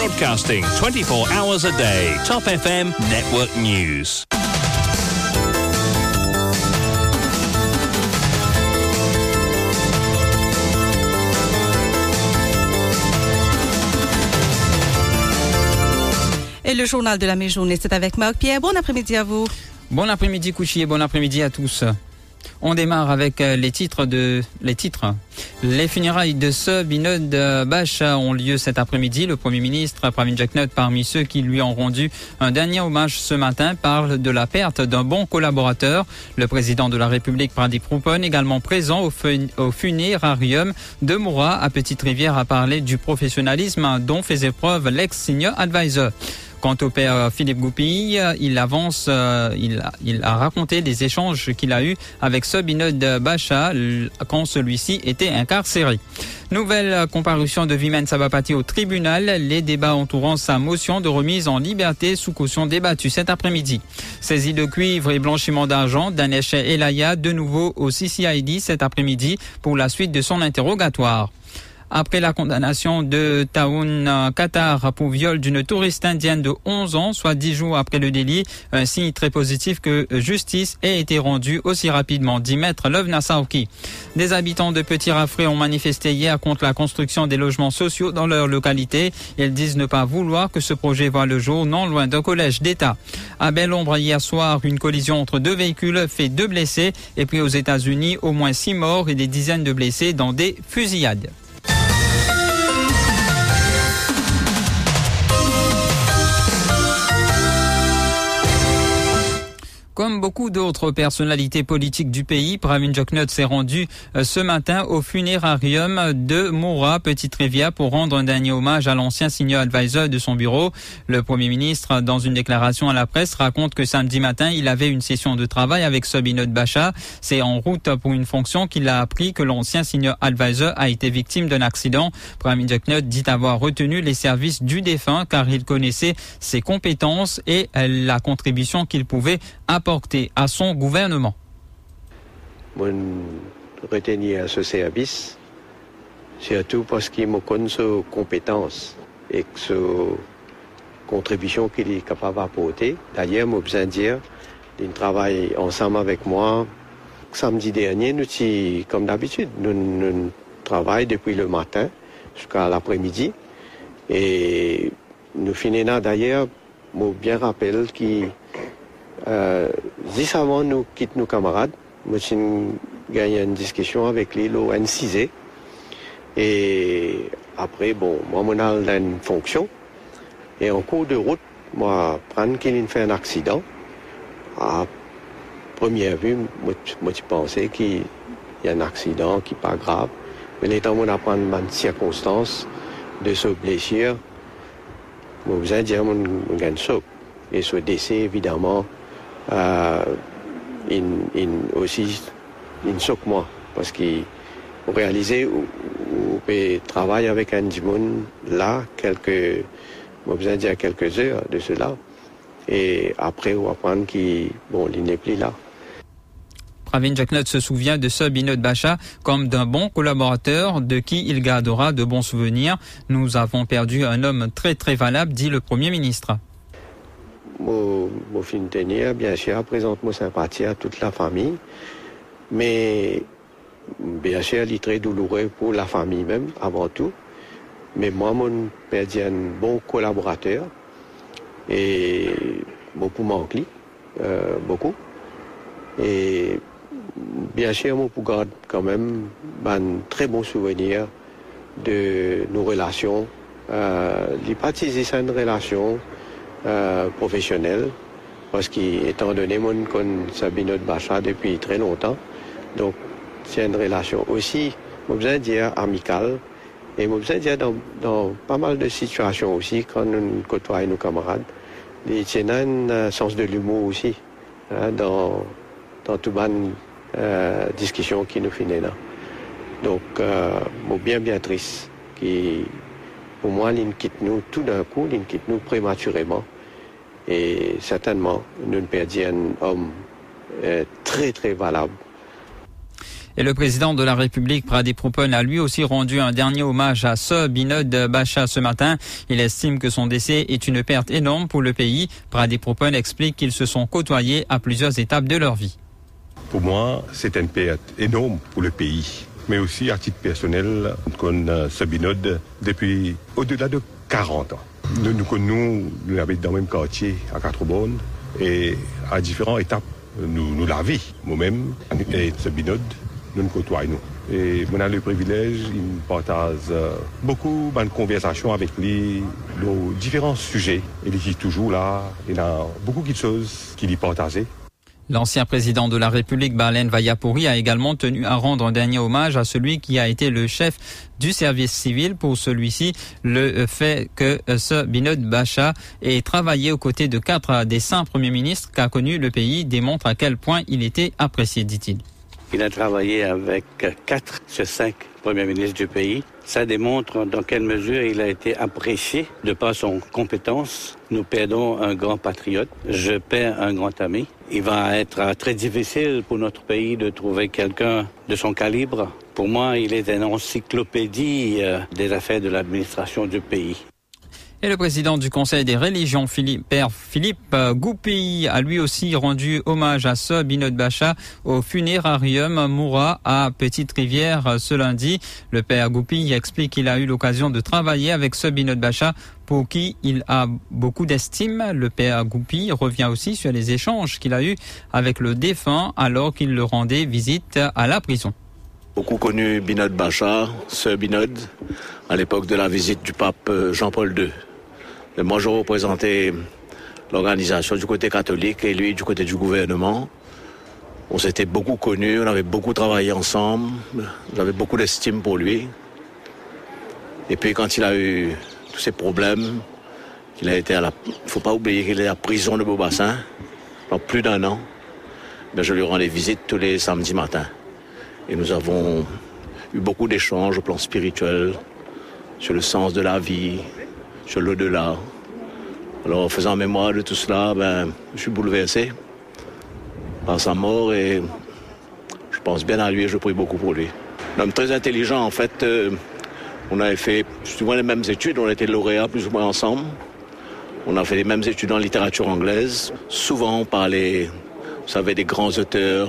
Broadcasting 24 hours a day. Top FM Network News. Et le journal de la mi-journée, c'est avec Marc Pierre. Bon après-midi à vous. Bon après-midi Couchy et bon après-midi à tous. On démarre avec euh, les titres de les titres. Les funérailles de ce Binod Bacha ont lieu cet après-midi. Le Premier ministre Pravin Jacknut, parmi ceux qui lui ont rendu un dernier hommage ce matin, parle de la perte d'un bon collaborateur. Le président de la République, Pradeep Rupon, également présent au, au funérarium de Moura à Petite-Rivière, a parlé du professionnalisme dont faisait preuve l'ex-senior advisor. Quant au père Philippe Goupille, il avance, euh, il, il, a raconté des échanges qu'il a eus avec Sobinod Bacha quand celui-ci était incarcéré. Nouvelle comparution de Vimen Sabapati au tribunal. Les débats entourant sa motion de remise en liberté sous caution débattue cet après-midi. Saisie de cuivre et blanchiment d'argent, Danesh Elaya de nouveau au CCID cet après-midi pour la suite de son interrogatoire après la condamnation de Taoun Qatar pour viol d'une touriste indienne de 11 ans, soit 10 jours après le délit. Un signe très positif que justice ait été rendue aussi rapidement, dit Maître Lovna Saouki. Des habitants de Petit Rafré ont manifesté hier contre la construction des logements sociaux dans leur localité. Ils disent ne pas vouloir que ce projet voit le jour non loin d'un collège d'État. À Belle-Ombre, hier soir, une collision entre deux véhicules fait deux blessés et puis aux États-Unis, au moins six morts et des dizaines de blessés dans des fusillades. Comme beaucoup d'autres personnalités politiques du pays, Pravin Joknot s'est rendu ce matin au funérarium de Moura, Petite Rivière, pour rendre un dernier hommage à l'ancien senior advisor de son bureau. Le Premier ministre, dans une déclaration à la presse, raconte que samedi matin, il avait une session de travail avec Sobinot Bacha. C'est en route pour une fonction qu'il a appris que l'ancien senior advisor a été victime d'un accident. Pravin Joknot dit avoir retenu les services du défunt car il connaissait ses compétences et la contribution qu'il pouvait apporter à son gouvernement. Retenir ce service, surtout parce qu'il me connaît ses compétences et ses contributions qu'il est capable d'apporter. D'ailleurs, je besoin dire, il travaille ensemble avec moi. Samedi dernier, nous, comme d'habitude, nous, nous travaillons depuis le matin jusqu'à l'après-midi. Et nous finissons d'ailleurs, je bien rappelle qu'il euh, juste avant nous quitter nos camarades, moi j'ai une discussion avec lui au N6 et après bon, moi mon a une fonction. Et en cours de route, moi prendre qu'il fait un accident. À première vue, moi, moi je pensais qu'il y a un accident qui n'est pas grave, mais l'étant on apprend une circonstance de se blessure, moi vous allez dire mon gagne et ce décès évidemment euh, il, il, aussi il choque moi parce qu'il réalisait ou, peut travailler avec un Dimon là quelques moi besoin dire quelques heures de cela et après on apprendre qu'il bon il n'est plus là. Pravin Jacknut se souvient de ce Binod Bacha comme d'un bon collaborateur de qui il gardera de bons souvenirs. Nous avons perdu un homme très très valable, dit le Premier ministre mon fin tenir, bien sûr, présente mon sympathie à toute la famille. Mais, bien sûr, il est très douloureux pour la famille même, avant tout. Mais moi, mon est un bon collaborateur. Et beaucoup manquent, euh, beaucoup. Et bien sûr, mon pour garde quand même un très bon souvenir de nos relations. Euh, il c'est une relation euh, professionnel, parce qu'étant donné mon connais Sabine Bacha depuis très longtemps, donc c'est une relation aussi, je besoin dire amicale, et je besoin dire dans, dans, pas mal de situations aussi, quand nous côtoyons nos camarades, a un euh, sens de l'humour aussi, hein, dans, dans toute bonne euh, qui nous finit là. Donc, euh, bien, bien triste qui pour moi, il quitte nous tout d'un coup, il quitte nous prématurément. Et certainement, nous perdons un homme euh, très, très valable. Et le président de la République, Pradeep Propon, a lui aussi rendu un dernier hommage à ce Binod Bacha ce matin. Il estime que son décès est une perte énorme pour le pays. Pradeep Propon explique qu'ils se sont côtoyés à plusieurs étapes de leur vie. Pour moi, c'est une perte énorme pour le pays, mais aussi à titre personnel, qu'on ce Binod depuis au-delà de 40 ans. Nous nous connaissons, nous habitons dans le même quartier à Quatre-Bonnes et à différentes étapes, nous, nous la vie. Moi-même et ce binode, nous nous côtoyons. Et on a le privilège, il partage beaucoup de conversations avec lui, nos différents sujets. Il est toujours là, il a beaucoup de choses qu'il y partageait. L'ancien président de la République, Balen Vayapouri, a également tenu à rendre un dernier hommage à celui qui a été le chef du service civil. Pour celui-ci, le fait que ce Binod Bacha ait travaillé aux côtés de quatre des cinq premiers ministres qu'a connu le pays démontre à quel point il était apprécié, dit-il. Il a travaillé avec quatre sur cinq premiers ministres du pays. Ça démontre dans quelle mesure il a été apprécié de par son compétence. Nous perdons un grand patriote. Je perds un grand ami. Il va être très difficile pour notre pays de trouver quelqu'un de son calibre. Pour moi, il est une encyclopédie des affaires de l'administration du pays. Et le président du Conseil des religions, Philippe, Père Philippe Goupy, a lui aussi rendu hommage à ce Binod Bacha au funérarium Moura à Petite Rivière ce lundi. Le Père Goupy explique qu'il a eu l'occasion de travailler avec ce Binod Bacha pour qui il a beaucoup d'estime. Le Père Goupy revient aussi sur les échanges qu'il a eus avec le défunt alors qu'il le rendait visite à la prison. Beaucoup connu Binod Bacha, Binod, à l'époque de la visite du pape Jean-Paul II. Moi, je représentais l'organisation du côté catholique et lui du côté du gouvernement. On s'était beaucoup connus, on avait beaucoup travaillé ensemble, j'avais beaucoup d'estime pour lui. Et puis quand il a eu tous ces problèmes, il a été à la... faut pas oublier qu'il est à la prison de Beaubassin pendant plus d'un an. Mais je lui rendais visite tous les samedis matins. Et nous avons eu beaucoup d'échanges au plan spirituel, sur le sens de la vie, sur l'au-delà. Alors faisant mémoire de tout cela, ben, je suis bouleversé par sa mort et je pense bien à lui et je prie beaucoup pour lui. Un homme très intelligent en fait. Euh, on avait fait souvent les mêmes études, on était lauréats plus ou moins ensemble. On a fait les mêmes études en littérature anglaise. Souvent on parlait, vous savez, des grands auteurs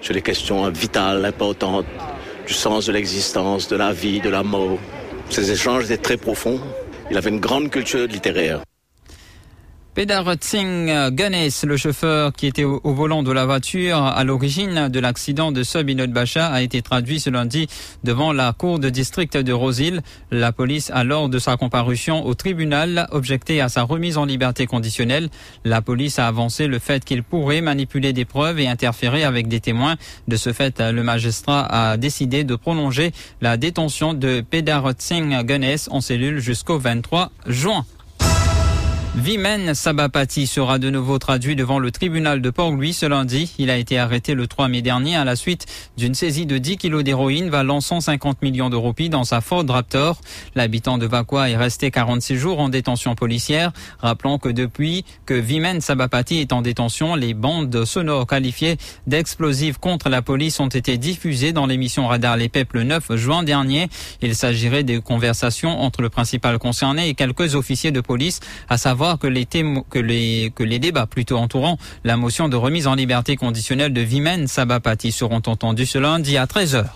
sur les questions vitales, importantes, du sens de l'existence, de la vie, de la mort. Ces échanges étaient très profonds. Il avait une grande culture littéraire. Pedar Singh Ganes, le chauffeur qui était au, volant de la voiture à l'origine de l'accident de Subinod Bacha, a été traduit ce lundi devant la cour de district de Rosil. La police a, lors de sa comparution au tribunal, objecté à sa remise en liberté conditionnelle. La police a avancé le fait qu'il pourrait manipuler des preuves et interférer avec des témoins. De ce fait, le magistrat a décidé de prolonger la détention de Pedar Singh en cellule jusqu'au 23 juin. Vimen Sabapati sera de nouveau traduit devant le tribunal de Port-Louis ce lundi. Il a été arrêté le 3 mai dernier à la suite d'une saisie de 10 kilos d'héroïne valant 150 millions de roupies dans sa Ford Raptor. L'habitant de Vakwa est resté 46 jours en détention policière. Rappelons que depuis que Vimen Sabapati est en détention, les bandes sonores qualifiées d'explosives contre la police ont été diffusées dans l'émission Radar Les Peuples le 9 juin dernier. Il s'agirait de conversations entre le principal concerné et quelques officiers de police, à savoir que les, que, les, que les débats plutôt entourant la motion de remise en liberté conditionnelle de Vimen Sabapati seront entendus ce lundi à 13h.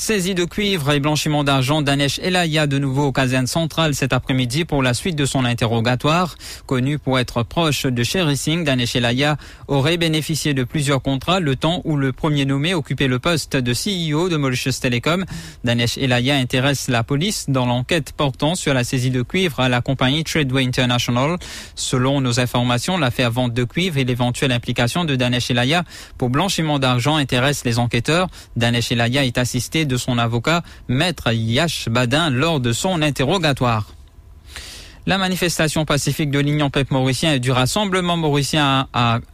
Saisie de cuivre et blanchiment d'argent, Danesh Elaya de nouveau au caserne centrale cet après-midi pour la suite de son interrogatoire. Connu pour être proche de Sherry Singh, Danesh Elaya aurait bénéficié de plusieurs contrats le temps où le premier nommé occupait le poste de CEO de Mauritius Telecom. Danesh Elaya intéresse la police dans l'enquête portant sur la saisie de cuivre à la compagnie Tradeway International. Selon nos informations, l'affaire vente de cuivre et l'éventuelle implication de Danesh Elaya pour blanchiment d'argent intéresse les enquêteurs. Danesh Elaya est assisté de son avocat, maître Yash Badin, lors de son interrogatoire. La manifestation pacifique de l'Union PEP mauricien et du Rassemblement mauricien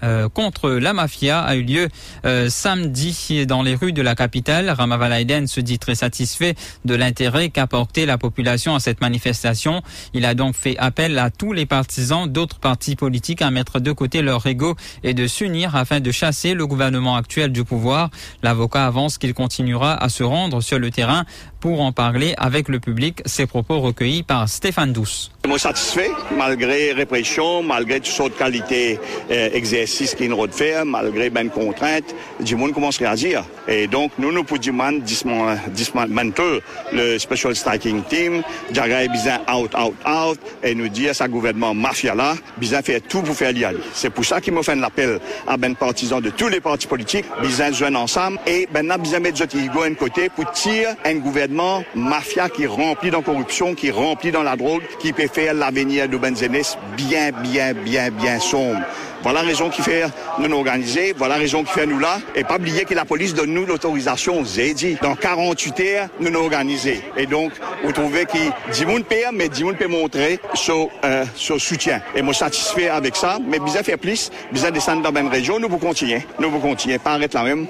euh, contre la mafia a eu lieu euh, samedi dans les rues de la capitale. Ramavalaiden se dit très satisfait de l'intérêt qu'a porté la population à cette manifestation. Il a donc fait appel à tous les partisans d'autres partis politiques à mettre de côté leur ego et de s'unir afin de chasser le gouvernement actuel du pouvoir. L'avocat avance qu'il continuera à se rendre sur le terrain pour en parler avec le public. Ces propos recueillis par Stéphane Douce. Je satisfait, malgré répression, malgré toutes sortes de qualités euh, exercices qu'il nous fait, malgré ben contraintes, du monde commence à réagir. Et donc, nous, nous pouvons dismantle le Special Striking Team, dirais bien out, out, out, et nous dire à ce gouvernement mafia là, bien faire tout pour faire aller. C'est pour ça qu'il me fait l'appel à ben partisans de tous les partis politiques, bien jouer ensemble, et ben, mettre notre ego un côté pour tirer un gouvernement mafia qui remplit dans corruption, qui remplit dans la drogue, qui peut faire l'avenir de Benzenes bien, bien, bien, bien sombre. Voilà la raison qui fait nous organiser, voilà la raison qui fait nous là. Et pas oublier que la police donne nous l'autorisation, dit. Dans 48 heures, nous nous organiser. Et donc, vous trouvez que 10 monde père, mais 10 monde peut montrer son, euh, soutien. Et moi, satisfait avec ça, mais bien faire plus, bien descendre dans la même région, nous vous continuer. Nous vous continuer, pas arrêter la même.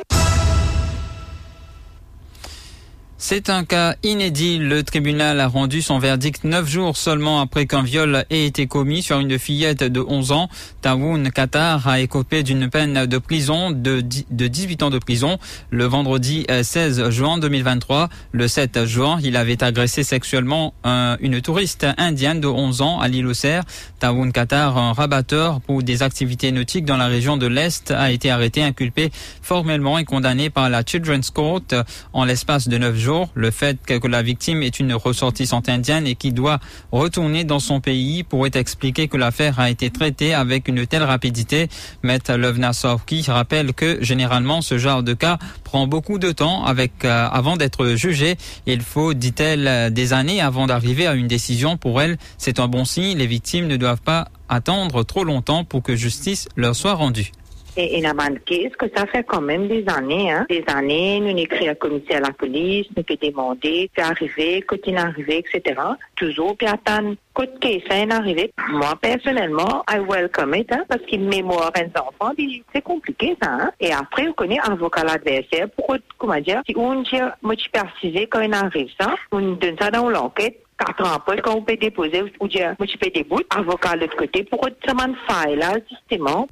C'est un cas inédit. Le tribunal a rendu son verdict neuf jours seulement après qu'un viol ait été commis sur une fillette de 11 ans. Tawoun Qatar a écopé d'une peine de prison de, 18 ans de prison le vendredi 16 euh, juin 2023. Le 7 juin, il avait agressé sexuellement une touriste indienne de 11 ans à l'île Auxerre. Tawoun Qatar, un rabatteur pour des activités nautiques dans la région de l'Est, a été arrêté, inculpé formellement et condamné par la Children's Court en l'espace de neuf jours le fait que la victime est une ressortissante indienne et qui doit retourner dans son pays pourrait expliquer que l'affaire a été traitée avec une telle rapidité. Maître Lovna qui rappelle que généralement ce genre de cas prend beaucoup de temps avec, euh, avant d'être jugé. Il faut, dit-elle, des années avant d'arriver à une décision. Pour elle, c'est un bon signe. Les victimes ne doivent pas attendre trop longtemps pour que justice leur soit rendue. Et il a manqué, que ça fait quand même des années, hein. Des années, nous écrit un commissaire à la police, nous peut demander, puis arriver, quand il arrivé, etc. Toujours, puis attendre, quand ça est arrivé. Moi, personnellement, I welcome it, hein, parce qu'il mémoire un enfant, c'est compliqué, ça, hein. Et après, on connaît avocat l'adversaire, pour, comment dire, si on dit, moi, je précisé quand il arrive ça, on donne ça dans l'enquête, quatre ans après, quand on peut déposer, ou dire, moi, je fais des bouts, avocat de l'autre côté, pour seulement faille là, justement,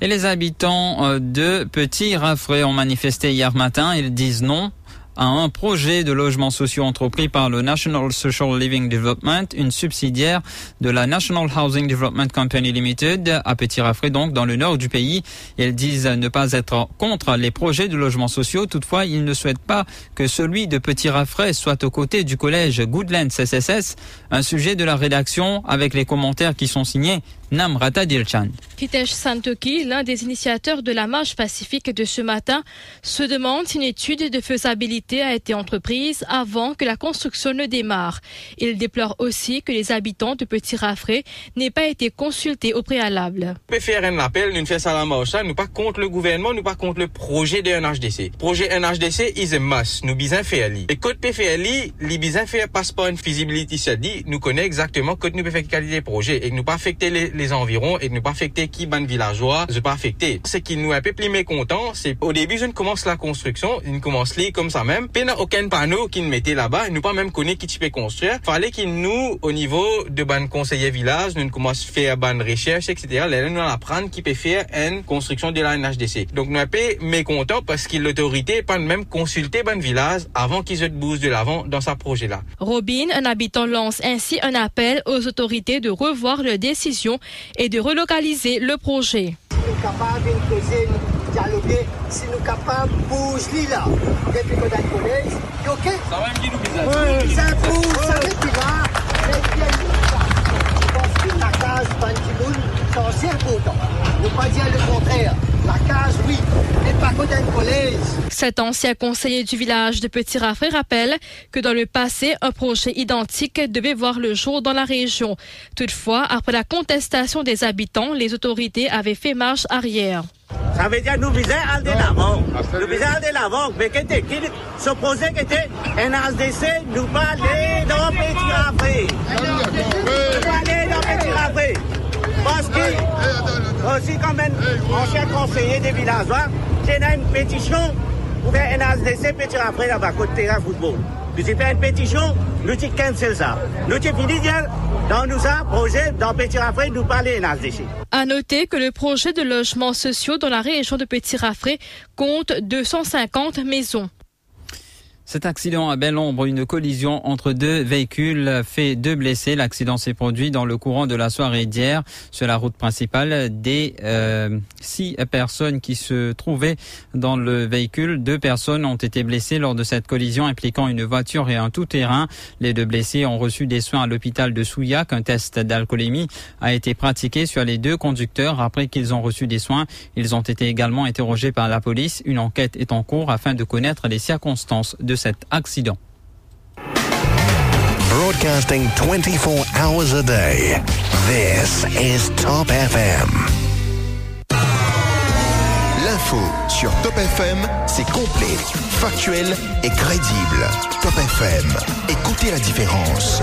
et les habitants euh, de Petit Raffray ont manifesté hier matin. Ils disent non à un projet de logement sociaux entrepris par le National Social Living Development, une subsidiaire de la National Housing Development Company Limited à Petit Raffray, donc dans le nord du pays. Ils disent ne pas être contre les projets de logements sociaux. Toutefois, ils ne souhaitent pas que celui de Petit Raffray soit aux côtés du collège Goodlands SSS. Un sujet de la rédaction avec les commentaires qui sont signés Namrata Dilchan. Kitesh Santoki, l'un des initiateurs de la marche pacifique de ce matin, se demande une étude de faisabilité a été entreprise avant que la construction ne démarre. Il déplore aussi que les habitants de Petit Raffré n'aient pas été consultés au préalable. On peut faire un appel, nous faisons ça la nous pas contre le gouvernement, nous pas contre le projet de NHDC. Projet NHDC is a must, nous besoin faire Et côté PFLI, les besoin faire passeport une feasibility study, nous connaît exactement que nous pouvons faire qualité projet et nous pas affecter les les environs et ne pas affecter qui ban villageois, ne pas affecter. Ce qui nous a un peu plus mécontent, c'est au début, je ne commence la construction, il commence les comme ça même, puis n'a aucun panneau qui ne mettait là-bas, nous pas même connaître qui tu peux construire. Fallait qu'il nous, au niveau de ban conseiller village, nous commence à faire ban recherche, etc. Là, nous apprendre qui peut faire une construction de la NHDC. Donc, nous un peu mécontent parce que l'autorité pas même consulter ban village avant qu'ils se bougent de l'avant dans sa projet-là. Robin, un habitant, lance ainsi un appel aux autorités de revoir leur décision et de relocaliser le projet. Nous sommes capables de causer, dialoguer, si nous sommes capables de bouger là, depuis qu'on a le collège, ok Ça va me dire nous Ça bouge, ça va être là. Je pense que la case Ban Ki-moon, c'est important. Ne pas dire le contraire. La case, oui, cet ancien conseiller du village de Petit Raffray rappelle que dans le passé, un projet identique devait voir le jour dans la région. Toutefois, après la contestation des habitants, les autorités avaient fait marche arrière. Ça veut dire nous visons à l'avant. Nous visons à l'avant. Mais qui était, qui, ce projet qui était un RDC, nous pas aller dans Petit Raffray. Nous aller dans Petit Raffray. Parce que, aussi comme un ancien conseiller des villageois, j'ai une pétition pour faire un ASDC petit après là-bas, côté terrain football. Nous avons fait une pétition, nous avons cancel ça. Nous avons fini dire, dans nous projet, dans Petit Rafré, nous parler un ASDC. À noter que le projet de logements sociaux dans la région de Petit-Rafré compte 250 maisons. Cet accident à Belle-Ombre, une collision entre deux véhicules fait deux blessés. L'accident s'est produit dans le courant de la soirée d'hier sur la route principale. Des euh, six personnes qui se trouvaient dans le véhicule, deux personnes ont été blessées lors de cette collision impliquant une voiture et un tout-terrain. Les deux blessés ont reçu des soins à l'hôpital de Souillac. Un test d'alcoolémie a été pratiqué sur les deux conducteurs après qu'ils ont reçu des soins. Ils ont été également interrogés par la police. Une enquête est en cours afin de connaître les circonstances de cet accident. Broadcasting 24 hours a day. This is Top FM. L'info sur Top FM, c'est complet, factuel et crédible. Top FM, écoutez la différence.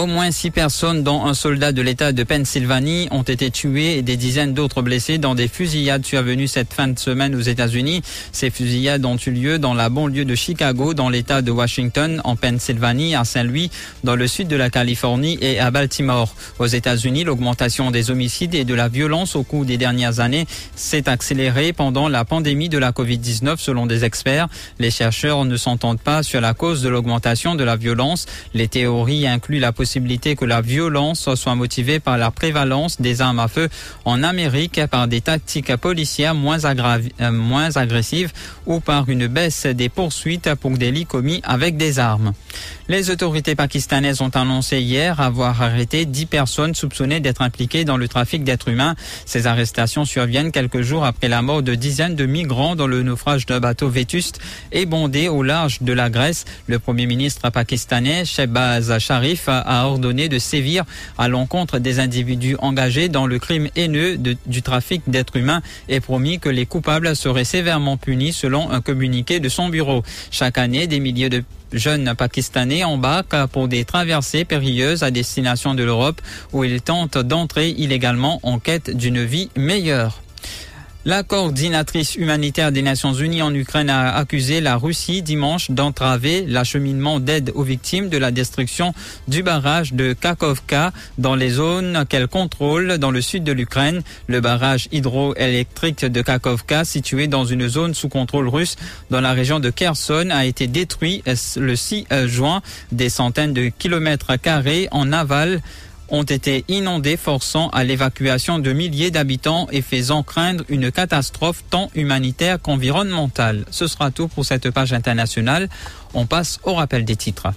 Au moins six personnes, dont un soldat de l'État de Pennsylvanie, ont été tuées et des dizaines d'autres blessés dans des fusillades survenues cette fin de semaine aux États-Unis. Ces fusillades ont eu lieu dans la banlieue de Chicago, dans l'État de Washington, en Pennsylvanie, à Saint-Louis, dans le sud de la Californie et à Baltimore. Aux États-Unis, l'augmentation des homicides et de la violence au cours des dernières années s'est accélérée pendant la pandémie de la COVID-19, selon des experts. Les chercheurs ne s'entendent pas sur la cause de l'augmentation de la violence. Les théories incluent la possibilité que la violence soit motivée par la prévalence des armes à feu en Amérique, par des tactiques policières moins, euh, moins agressives ou par une baisse des poursuites pour délits commis avec des armes. Les autorités pakistanaises ont annoncé hier avoir arrêté 10 personnes soupçonnées d'être impliquées dans le trafic d'êtres humains. Ces arrestations surviennent quelques jours après la mort de dizaines de migrants dans le naufrage d'un bateau vétuste et bondé au large de la Grèce. Le premier ministre pakistanais, Shehbaz Sharif, a ordonné de sévir à l'encontre des individus engagés dans le crime haineux du trafic d'êtres humains et promis que les coupables seraient sévèrement punis selon un communiqué de son bureau. Chaque année, des milliers de jeunes pakistanais embarquent pour des traversées périlleuses à destination de l'Europe où ils tentent d'entrer illégalement en quête d'une vie meilleure. La coordinatrice humanitaire des Nations Unies en Ukraine a accusé la Russie dimanche d'entraver l'acheminement d'aide aux victimes de la destruction du barrage de Kakovka dans les zones qu'elle contrôle dans le sud de l'Ukraine. Le barrage hydroélectrique de Kakovka, situé dans une zone sous contrôle russe dans la région de Kherson, a été détruit le 6 juin. Des centaines de kilomètres carrés en aval ont été inondés, forçant à l'évacuation de milliers d'habitants et faisant craindre une catastrophe tant humanitaire qu'environnementale. Ce sera tout pour cette page internationale. On passe au rappel des titres.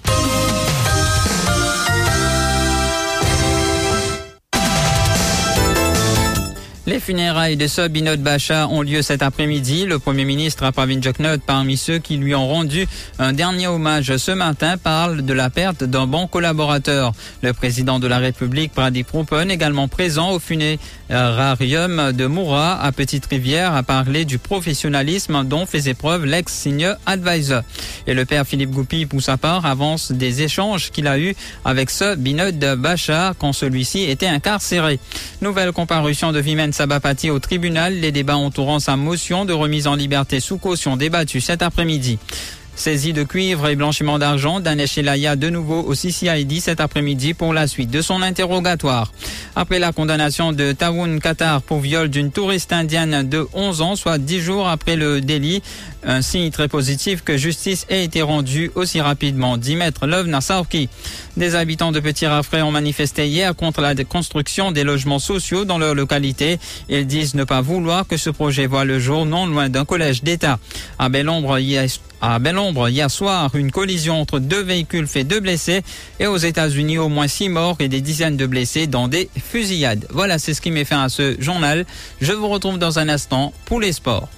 Les funérailles de Sobinot Bacha ont lieu cet après-midi. Le Premier ministre Pravin Joknot, parmi ceux qui lui ont rendu un dernier hommage ce matin, parle de la perte d'un bon collaborateur. Le président de la République, Pradip Rupan, également présent au funérarium de Moura à Petite-Rivière, a parlé du professionnalisme dont faisait preuve l'ex-signe advisor. Et le père Philippe Goupi, pour sa part, avance des échanges qu'il a eus avec ce Binod Bacha quand celui-ci était incarcéré. Nouvelle comparution de Vimen Sabapati au tribunal. Les débats entourant sa motion de remise en liberté sous caution débattue cet après-midi. Saisie de cuivre et blanchiment d'argent, Danesh Elaya de nouveau au CCID cet après-midi pour la suite de son interrogatoire. Après la condamnation de Tawoun Qatar pour viol d'une touriste indienne de 11 ans, soit 10 jours après le délit, un signe très positif que justice ait été rendue aussi rapidement, dit Maître Love Nassauki. Des habitants de Petit Raffray ont manifesté hier contre la construction des logements sociaux dans leur localité. Ils disent ne pas vouloir que ce projet voit le jour non loin d'un collège d'État. À Belle-Ombre, à Belle-Ombre, hier soir, une collision entre deux véhicules fait deux blessés et aux États-Unis, au moins six morts et des dizaines de blessés dans des fusillades. Voilà, c'est ce qui m'est fait à ce journal. Je vous retrouve dans un instant pour les sports.